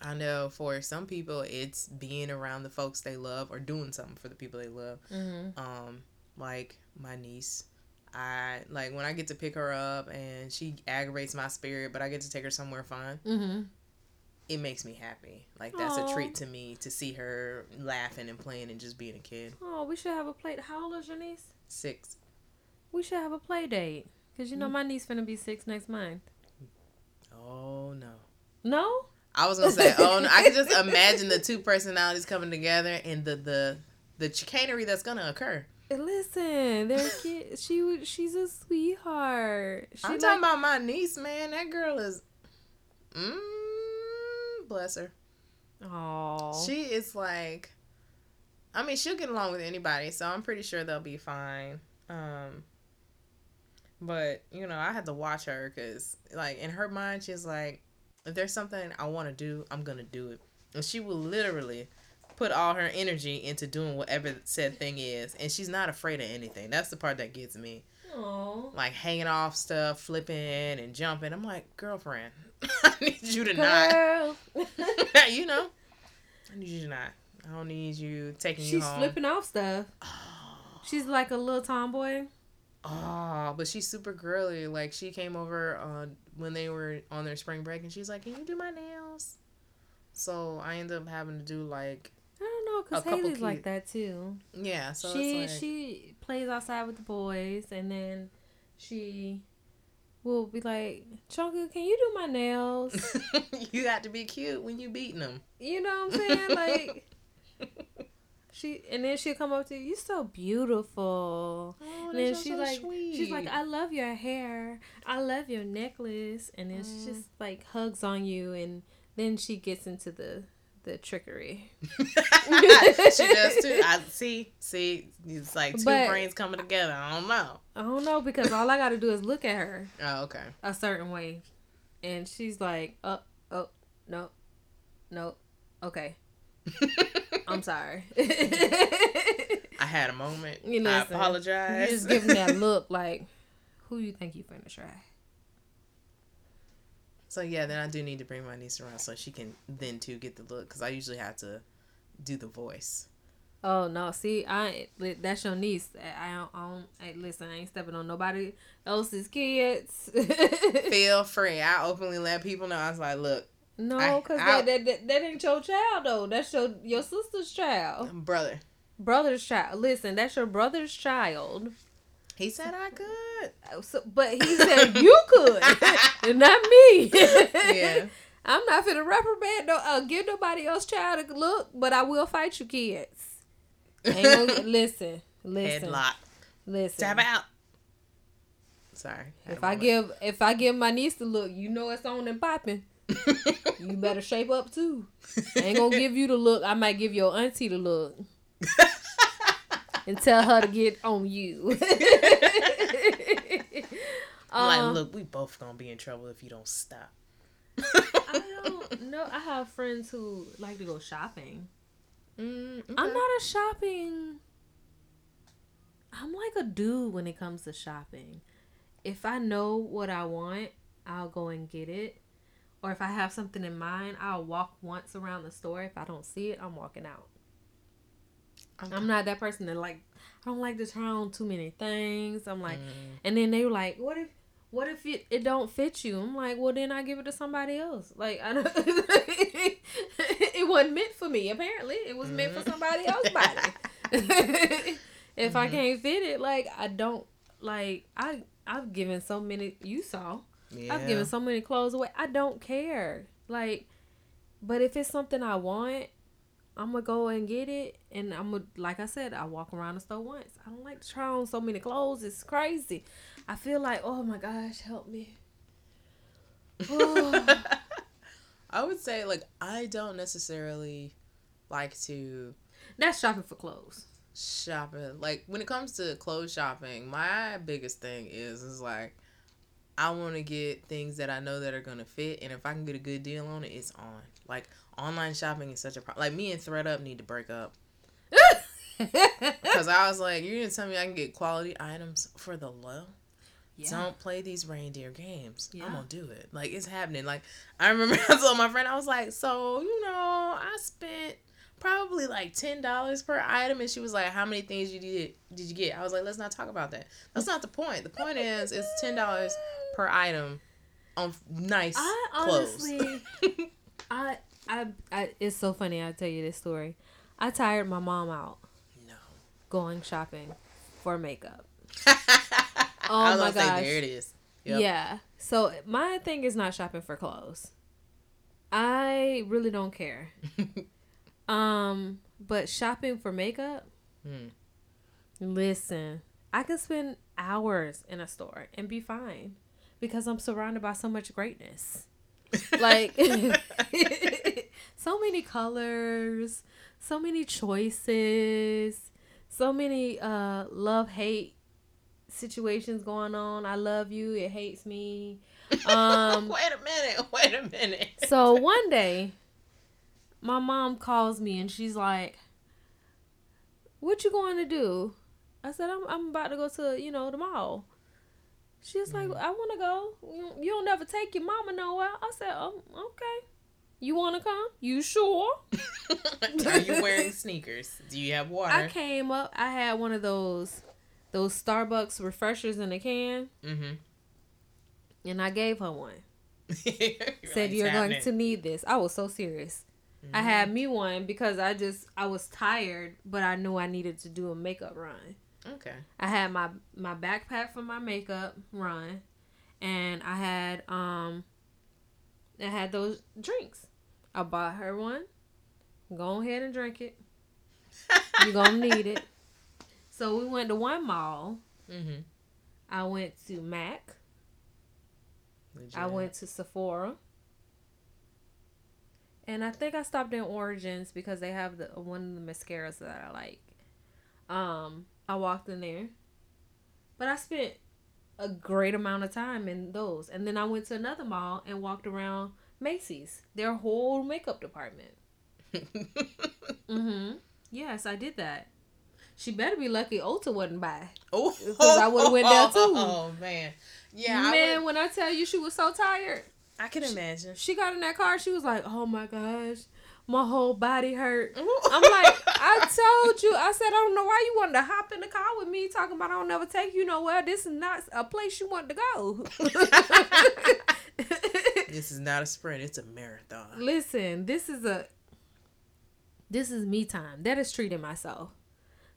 B: I know for some people it's being around the folks they love or doing something for the people they love.
A: mm-hmm.
B: um like my niece i like when i get to pick her up and she aggravates my spirit but i get to take her somewhere fun
A: Mm-hmm.
B: it makes me happy like that's
A: Aw.
B: a treat to me to see her laughing and playing and just being a kid
A: oh we should have a play how old is your niece
B: six
A: We should have a play date. Cause you know
B: Mm.
A: my niece gonna be six next month.
B: oh no
A: No?
B: i was gonna say oh no i can just imagine the two personalities coming together and the the the chicanery that's gonna occur
A: Listen, they're kid. She she's a sweetheart. She
B: i'm
A: like,
B: talking about my niece man that girl is mm, bless her
A: Aw.
B: She is like, I mean, she'll get along with anybody, so I'm pretty sure they'll be fine. Um, but you know, I had to watch her because, like, in her mind, she's like, if there's something I want to do, I'm gonna do it, and she will literally put all her energy into doing whatever said thing is, and she's not afraid of anything. That's the part that gets me.
A: Aw.
B: Like hanging off stuff, flipping and jumping. I'm like, girlfriend, <laughs> I need you to not.
A: Girl. <laughs>
B: you know, I need you to not. I don't need you taking you
A: she's
B: home.
A: flipping off stuff. She's like a little tomboy.
B: Oh, but she's super girly. Like she came over uh, when they were on their spring break, and she's like, "Can you do my nails?" So I ended up having to do like,
A: know, cause
B: couple
A: Haley's like that too.
B: yeah. So
A: she
B: like,
A: she plays outside with the boys, and then she will be like, "Chunka, can you do my nails?" <laughs>
B: you got to be cute when you beating them.
A: You know what I'm saying? Like <laughs> she, and then she'll come up to you. You're so beautiful.
B: Oh,
A: And then she's like, she's like, I love your hair. I love your necklace. And then she
B: Mm.
A: just like hugs on you, and then she gets into the the trickery. <laughs>
B: she does too. I <laughs> see, see, it's like two
A: But-
B: brains coming together. I don't know.
A: I don't know because all I got to do is look at her
B: Oh, okay.
A: a certain way, and she's like, "Oh, oh, no, no, okay, <laughs> I'm sorry."
B: I had a moment.
A: You
B: know,
A: I
B: apologize.
A: You just give me that look like, who you think you finna try?
B: So yeah, then I do need to bring my niece around so she can then too get the look because I usually have to do the voice.
A: Oh no! See, I that's your niece. I don't. I don't I, listen, I ain't stepping on nobody else's kids. <laughs>
B: Feel free. I openly let people know. I was like, look,
A: no, because
B: I-
A: that, that, that that ain't your child though. That's your your sister's child,
B: brother.
A: brother's child. Listen, that's your brother's child.
B: He said I could.
A: So, but he said you could, and <laughs> <laughs> not me.
B: Yeah.
A: I'm not finna reprimand no uh, give nobody else child a look, but I will fight you kids. Ain't <laughs> listen, listen,
B: Headlock.
A: listen.
B: Tap out. Sorry.
A: If I give if I give my niece the look, you know it's on and popping. You better shape up too. I ain't gonna give you the look. I might give your auntie the look and tell her to get on you.
B: I'm <laughs> <laughs> like,
A: Um,
B: look, we both gonna be in trouble if you don't stop.
A: I don't know. I have friends who like to go shopping.
B: Mm,
A: I'm not a shopping. I'm like a dude when it comes to shopping. If I know what I want, I'll go and get it. Or if I have something in mind, I'll walk once around the store. If I don't see it, I'm walking out.
B: Okay.
A: I'm not that person that like I don't like to try on too many things. I'm like
B: Mm.
A: and then they were like, What if what if it, it don't fit you? I'm like, well then I give it to somebody else. Like I don't <laughs> it wasn't meant for me, apparently. It was meant for somebody else body. <laughs> if I
B: Mhm.
A: can't fit it, like I don't like I I've given so many you saw.
B: yeah.
A: I've given so many clothes away. I don't care. Like, but if it's something I want, I'm gonna go and get it. And I'm gonna, like I said, I walk around the store once. I don't like to try on so many clothes. It's crazy. I feel like, oh my gosh, help me. <laughs>
B: I would say like I don't necessarily like to
A: That's shopping for clothes.
B: shopping. Like when it comes to clothes shopping, my biggest thing is is like I want to get things that I know that are gonna fit, and if I can get a good deal on it, it's on. Like online shopping is such a problem. Like me and ThredUp need to break up <laughs> because I was like, you're gonna tell me I can get quality items for the low.
A: yeah.
B: Don't play these reindeer games.
A: Yeah.
B: I'm gonna do it. Like it's happening. Like I remember <laughs> I told my friend, I was like, so you know, I spent probably like ten dollars per item, and she was like, how many things you did did you get? I was like, let's not talk about that. That's not the point. The point is, it's ten dollars per item on nice
A: I
B: clothes. <laughs>
A: I, I, I, it's so funny. I'll tell you this story. I tired my mom out
B: no.
A: going shopping for makeup. <laughs>
B: oh I
A: my
B: gonna say,
A: gosh.
B: there it is. Yep.
A: Yeah. So my thing is not shopping for clothes. I really don't care. <laughs> Um, but shopping for makeup,
B: Hmm.
A: listen, I can spend hours in a store and be fine because I'm surrounded by so much greatness. <laughs> Like so many colors, so many choices, so many uh love hate situations going on. I love you, it hates me. Um <laughs>
B: wait a minute. Wait a minute.
A: so one day, my mom calls me and she's like, "What you going to do?" I said, "I'm I'm about to go to you know the mall." She's like, "I want to go. You, you don't never take your mama nowhere." I said, "Oh, okay. You want to come? You sure?" <laughs>
B: Are you wearing sneakers? Do you have water?
A: I came up. I had one of those those Starbucks refreshers in a can,
B: Mm-hmm.
A: and I gave her one. <laughs>
B: You're
A: said
B: like,
A: you're going
B: happening."
A: to need this. I was so serious. I
B: Mm-hmm.
A: had me one because I just I was tired, but I knew I needed to do a makeup run.
B: Okay.
A: I had my my backpack for my makeup run, and I had um, I had those drinks. I bought her one. Go ahead and drink it. You're gonna need it. <laughs> So we went to one mall.
B: Mm-hmm.
A: I went to Mac. I went to Sephora. and I think I stopped in Origins because they have the one of the mascaras that I like. Um, I walked in there, but I spent a great amount of time in those, and then I went to another mall and walked around Macy's, their whole makeup department. <laughs> mm-hmm. Yes, I did that. She better be lucky Ulta wasn't by. <laughs>
B: Oh,
A: because I would have went there too. <laughs>
B: Oh man, yeah,
A: man.
B: I,
A: when I tell you she was so tired,
B: I can imagine.
A: she got in that car. She was like, "Oh my gosh, my whole body hurt." I'm like, I told you. I said, I don't know why you wanted to hop in the car with me talking about I don't never take you nowhere. This is not a place you want to go.
B: This is not a sprint; it's a marathon.
A: Listen, this is a this is me time. That is treating myself.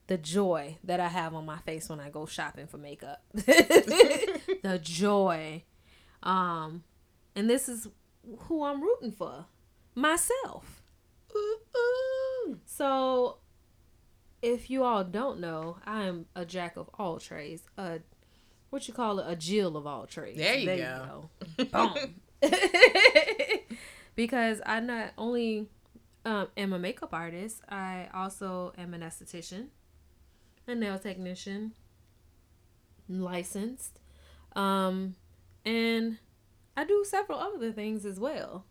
A: The joy that I have on my face when I go shopping for makeup. <laughs> the joy. Um and this is who I'm rooting for. Myself.
B: Ooh, ooh.
A: So if you all don't know, I am a jack of all trades. A what you call it? A Jill of all trades.
B: There you go.
A: go. <laughs> Boom. <laughs> because I not only um, am a makeup artist, I also am an esthetician, a nail technician, licensed, um, and I do several other things as well.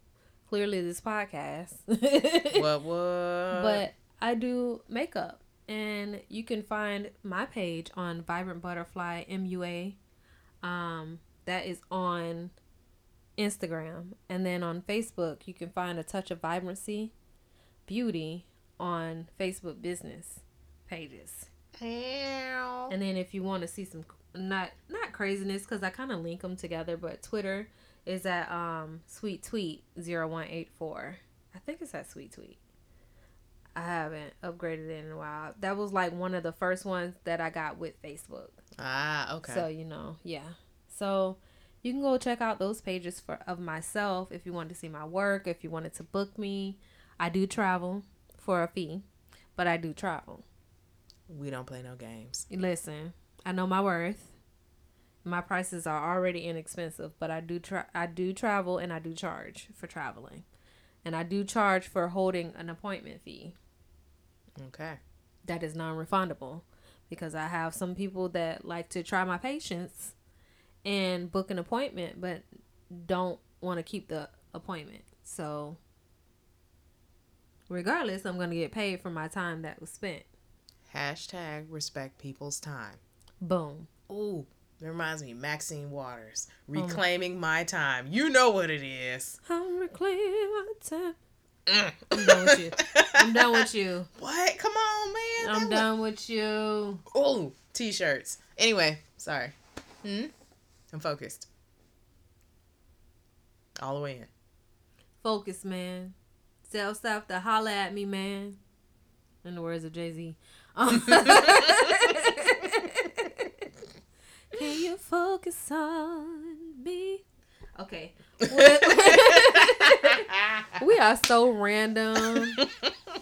A: Clearly, this podcast. <laughs>
B: What what?
A: But I do makeup, and you can find my page on Vibrant Butterfly MUA. Um, that is on Instagram, and then on Facebook, you can find a touch of vibrancy, beauty on Facebook business pages.
B: Ow.
A: And then if you want to see some not not craziness because I kind of link them together, but Twitter is at um sweet tweet 0184. I think it's at sweet tweet. I haven't upgraded it in a while. That was like one of the first ones that I got with Facebook.
B: ah, okay.
A: So you know, yeah. So you can go check out those pages for of myself if you want to see my work, if you wanted to book me. I do travel for a fee, but I do travel.
B: we don't play no games.
A: Listen, I know my worth. My prices are already inexpensive, but I do tra- I do travel and I do charge for traveling. And I do charge for holding an appointment fee.
B: Okay.
A: That is non-refundable because I have some people that like to try my patience and book an appointment but don't want to keep the appointment. So regardless, I'm going to get paid for my time that was spent.
B: Hashtag respect people's time.
A: Boom.
B: Ooh, that reminds me, Maxine Waters,
A: Oh
B: reclaiming my time. You know what it is.
A: I'm reclaiming my time.
B: Mm.
A: I'm done with you. I'm done with you. <laughs>
B: What? Come on, man.
A: I'm done with you.
B: Oh, t-shirts. Anyway, sorry. Hmm. I'm focused. All the way in.
A: Focus, man. Tell stuff to holla at me, man. In the words of Jay Z. Um, <laughs> Can you focus on me? Okay. <laughs> we are so random.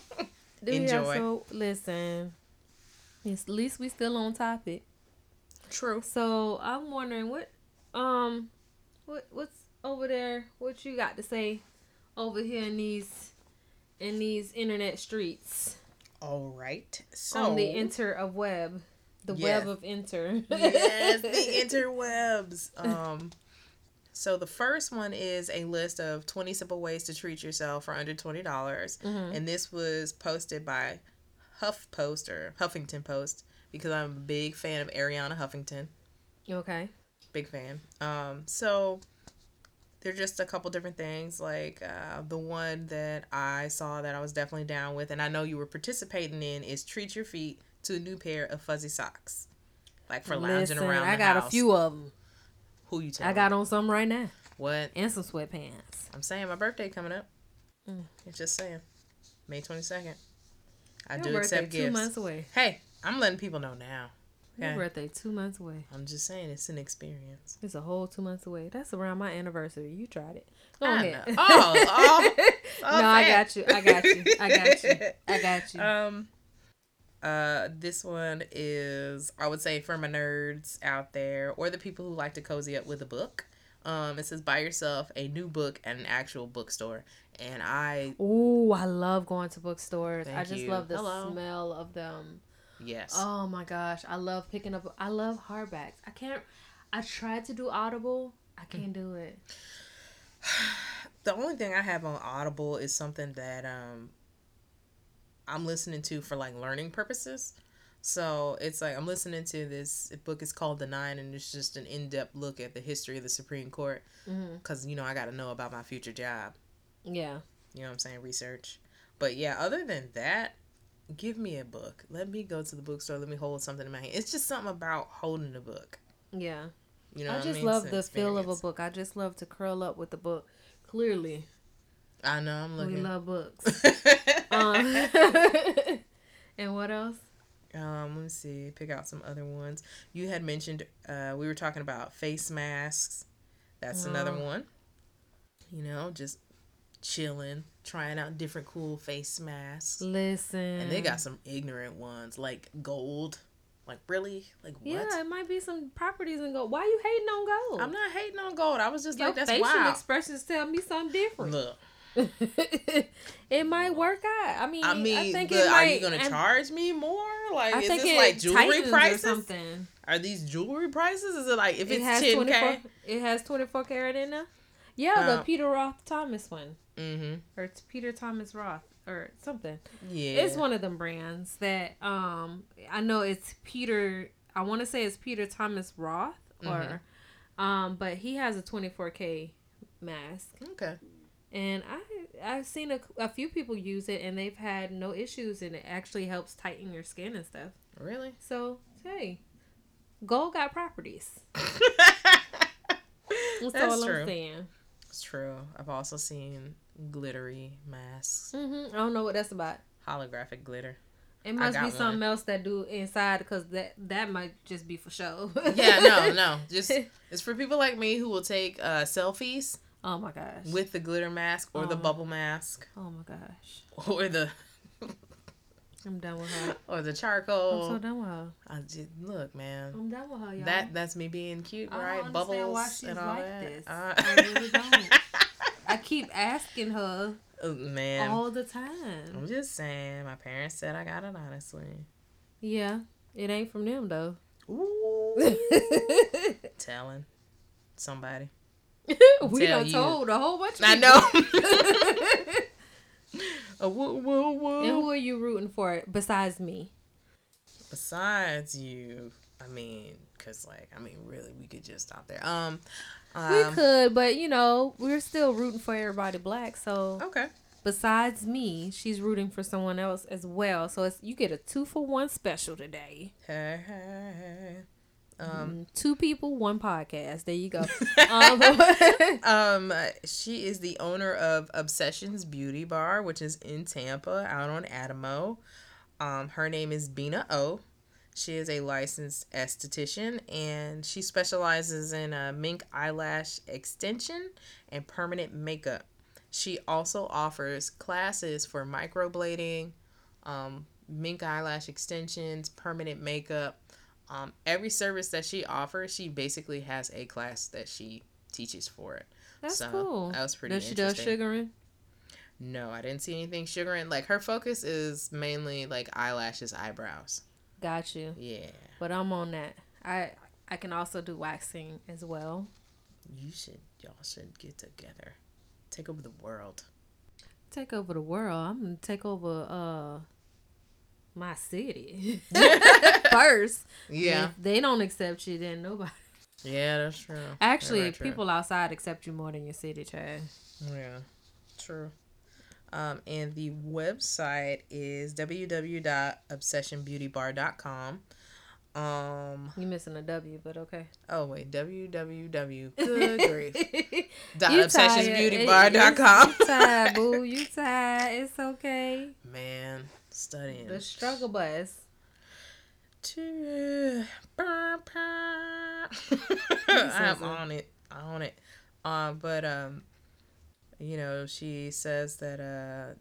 A: <laughs>
B: Enjoy.
A: so listen. At least we still on topic.
B: True.
A: So I'm wondering what um what what's over there? What you got to say over here in these in these internet streets
B: All right. So
A: on the inter of web, the
B: Yes.
A: web of inter.
B: yes, the <laughs> interwebs. Um, so the first one is a list of 20 simple ways to treat yourself for under $20. dollars
A: Mhm.
B: And this was posted by HuffPost or Huffington Post because I'm a big fan of Arianna Huffington.
A: Okay.
B: Big fan. Um, so they're just a couple different things. Like uh, the one that I saw that I was definitely down with, and I know you were participating in, is treat your feet to a new pair of fuzzy socks. Like for lounging
A: Listen,
B: around
A: I got
B: house.
A: a few of them.
B: Who you tell?
A: I got on some right now
B: what?
A: and some sweatpants.
B: I'm saying my birthday coming up.
A: Mm.
B: It's just saying, May 22nd. I
A: Your
B: do
A: accept
B: accept
A: two months away.
B: Hey, I'm letting people know now.
A: Your birthday two months away.
B: I'm just saying it's an experience.
A: It's a whole two months away. That's around my anniversary. You tried it. Go
B: I
A: ahead.
B: know. Oh, oh, <laughs> oh,
A: no, I got you. I got you. I got you. <laughs> I got you.
B: Um, uh, this one is I would say for my nerds out there or the people who like to cozy up with a book. Um, it says buy yourself a new book at an actual bookstore, and I
A: Oh, I love going to bookstores. I just
B: you.
A: love the
B: Hello.
A: smell of them.
B: Yes,
A: Oh my gosh, I love picking up. I love hardbacks. I can't. I tried to do Audible. I can't do it. <sighs>
B: the only thing I have on Audible is something that um I'm listening to for like learning purposes. So it's like I'm listening to this book. It's called The Nine, and it's just an in-depth look at the history of the Supreme Court.
A: hmm
B: Because you know I got to know about my future job.
A: Yeah.
B: You know what I'm saying? Research. But yeah, other than that, give me a book. Let me go to the bookstore. Let me hold something in my hand. It's just something about holding a book.
A: Yeah.
B: You know,
A: I
B: what
A: just
B: mean?
A: love
B: It's
A: the feel of a book. I just love to curl up with the book. Clearly,
B: I know. I'm looking.
A: we love books. <laughs> um, <laughs> and what else?
B: Um, let me see. Pick out some other ones. You had mentioned uh we were talking about face masks. That's another
A: Oh.
B: one. You know, just chilling, trying out different cool face masks.
A: Listen.
B: And they got some ignorant ones like gold. Like really? Like what?
A: Yeah, it might be some properties in gold. Why are you hating on gold?
B: I'm not hating on gold. I was just
A: Your
B: like that's
A: facial
B: wild.
A: expressions tell me something different.
B: Look, <laughs>
A: it might work out. I mean,
B: I mean,
A: I think it
B: are you gonna
A: and
B: charge me more? Like,
A: I
B: is
A: think
B: this like jewelry prices?
A: or something.
B: Are these jewelry prices? Is it like if
A: it
B: it's ten k?
A: It has twenty four karat in there. Yeah, the
B: Uh,
A: Peter Roth Thomas one,
B: Mm-hmm.
A: or it's Peter Thomas Roth or something.
B: Yeah.
A: It's one of them brands that um I know it's Peter. I want to say it's Peter Thomas Roth or,
B: Mhm.
A: um, but he has a twenty four k mask.
B: Okay.
A: And I I've seen a, a few people use it and they've had no issues and it actually helps tighten your skin and stuff.
B: Really?
A: So hey, gold got properties. <laughs> That's,
B: That's
A: all
B: true.
A: I'm saying.
B: It's true. I've also seen glittery masks,
A: hmm I don't know what that's about.
B: holographic glitter.
A: It must be something
B: one.
A: else that do inside because that that might just be for show.
B: Yeah, no, <laughs> no. Just it's for people like me who will take uh, selfies
A: Oh my gosh.
B: with the glitter mask or the
A: Oh.
B: bubble mask
A: oh my gosh. <laughs>
B: or the
A: I'm done with her.
B: or the charcoal.
A: I'm so done with her.
B: I just look, man.
A: I'm done with her, y'all.
B: That that's me being cute,
A: I don't
B: right? Bubbles
A: why she's
B: and all
A: like
B: that.
A: this.
B: Uh,
A: I really don't. <laughs> I keep asking her
B: Oh, man,
A: all the time.
B: I'm just saying. My parents said I got it honestly.
A: Yeah, it ain't from them though.
B: Ooh, <laughs> telling somebody.
A: we
B: Tell
A: done
B: you.
A: told a whole bunch of
B: I
A: people.
B: know. <laughs> Uh, woo, woo, woo.
A: and who are you rooting for besides me?
B: Besides you, I mean, cause like, I mean, really, we could just stop there. Um,
A: we
B: um,
A: could, but you know, we're still rooting for everybody black. So
B: okay.
A: besides me, she's rooting for someone else as well. So it's you get a two for one special today.
B: Hey, hey, hey. Um,
A: Mm, two people, one podcast. There you go. <laughs> um, <laughs>
B: um, she is the owner of Obsessions Beauty Bar, which is in Tampa, out on Adamo. Um, her name is Bina O. She is a licensed esthetician and she specializes in uh, mink eyelash extension and permanent makeup. She also offers classes for microblading, um, mink eyelash extensions, permanent makeup. Um, every service that she offers, she basically has a class that she teaches for it.
A: That's
B: So,
A: cool.
B: that was pretty
A: Does she does sugaring?
B: No, I didn't see anything sugaring. Like her focus is mainly like eyelashes, eyebrows.
A: Got you.
B: Yeah,
A: But I'm on that. I I can also do waxing as well.
B: you should. Y'all should get together, take over the world.
A: Take over the world. I'm gonna take over uh my city <laughs> <laughs> first.
B: Yeah,
A: If they don't accept you, then nobody.
B: yeah, that's true.
A: Actually,
B: true.
A: people outside accept you more than your city, Chad.
B: Yeah, true. Um, and the website is www.obsessionbeautybar.com. Um,
A: You missing a W, but okay.
B: oh wait, <laughs> www. Good grief. Dot
A: You tired.
B: obsessionsbeautybar.com.
A: You tired, boo. You tired. It's okay.
B: Man, studying.
A: The struggle bus.
B: To- <laughs> I'm
A: on it.
B: it. On it. Um, but um, you know, she says that uh,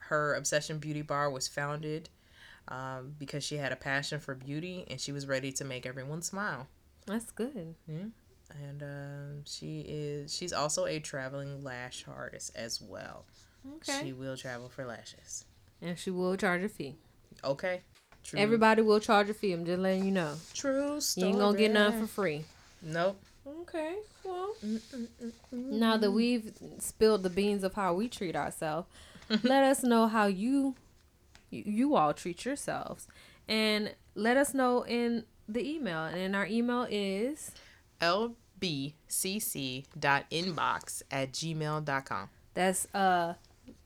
B: her obsession beauty bar was founded um because she had a passion for beauty and she was ready to make everyone smile.
A: That's good. Yeah.
B: and um, she is she's also a traveling lash artist as well.
A: Okay.
B: She will travel for lashes.
A: And she will charge a fee.
B: Okay. True.
A: Everybody will charge a fee. I'm just letting you know.
B: True story.
A: You ain't gonna get none for free.
B: Nope.
A: Okay. Well, now that we've spilled the beans of how we treat ourselves, <laughs> let us know how you, you you all treat yourselves, and let us know in the email. And our email is
B: lbcc.inbox at gmail.com.
A: that's uh,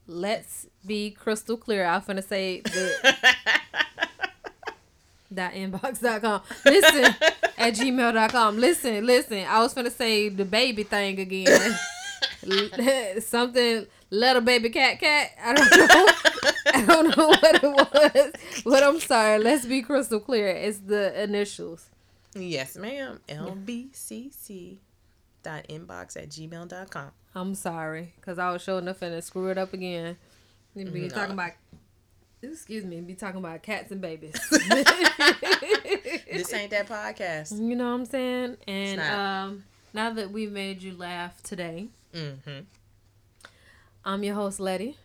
A: let's be crystal clear. I'm gonna say the <laughs> dot inbox dot com. Listen at gmail dot com. Listen, listen. I was gonna say the baby thing again. <laughs> Something little baby cat cat. I don't know. I don't know what it was. But I'm sorry. Let's be crystal clear. It's the initials.
B: Yes, ma'am. lbcc.inbox at gmail.com.
A: I'm sorry. Cause I was showing up and screw it up again. You be
B: No.
A: talking about excuse me, be talking about cats and babies. <laughs> <laughs>
B: This ain't that podcast.
A: You know what I'm saying? And um, now that we made you laugh today,
B: Mm-hmm.
A: I'm your host Letty,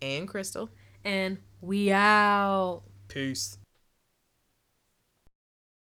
B: And Crystal.
A: and we out.
B: Peace.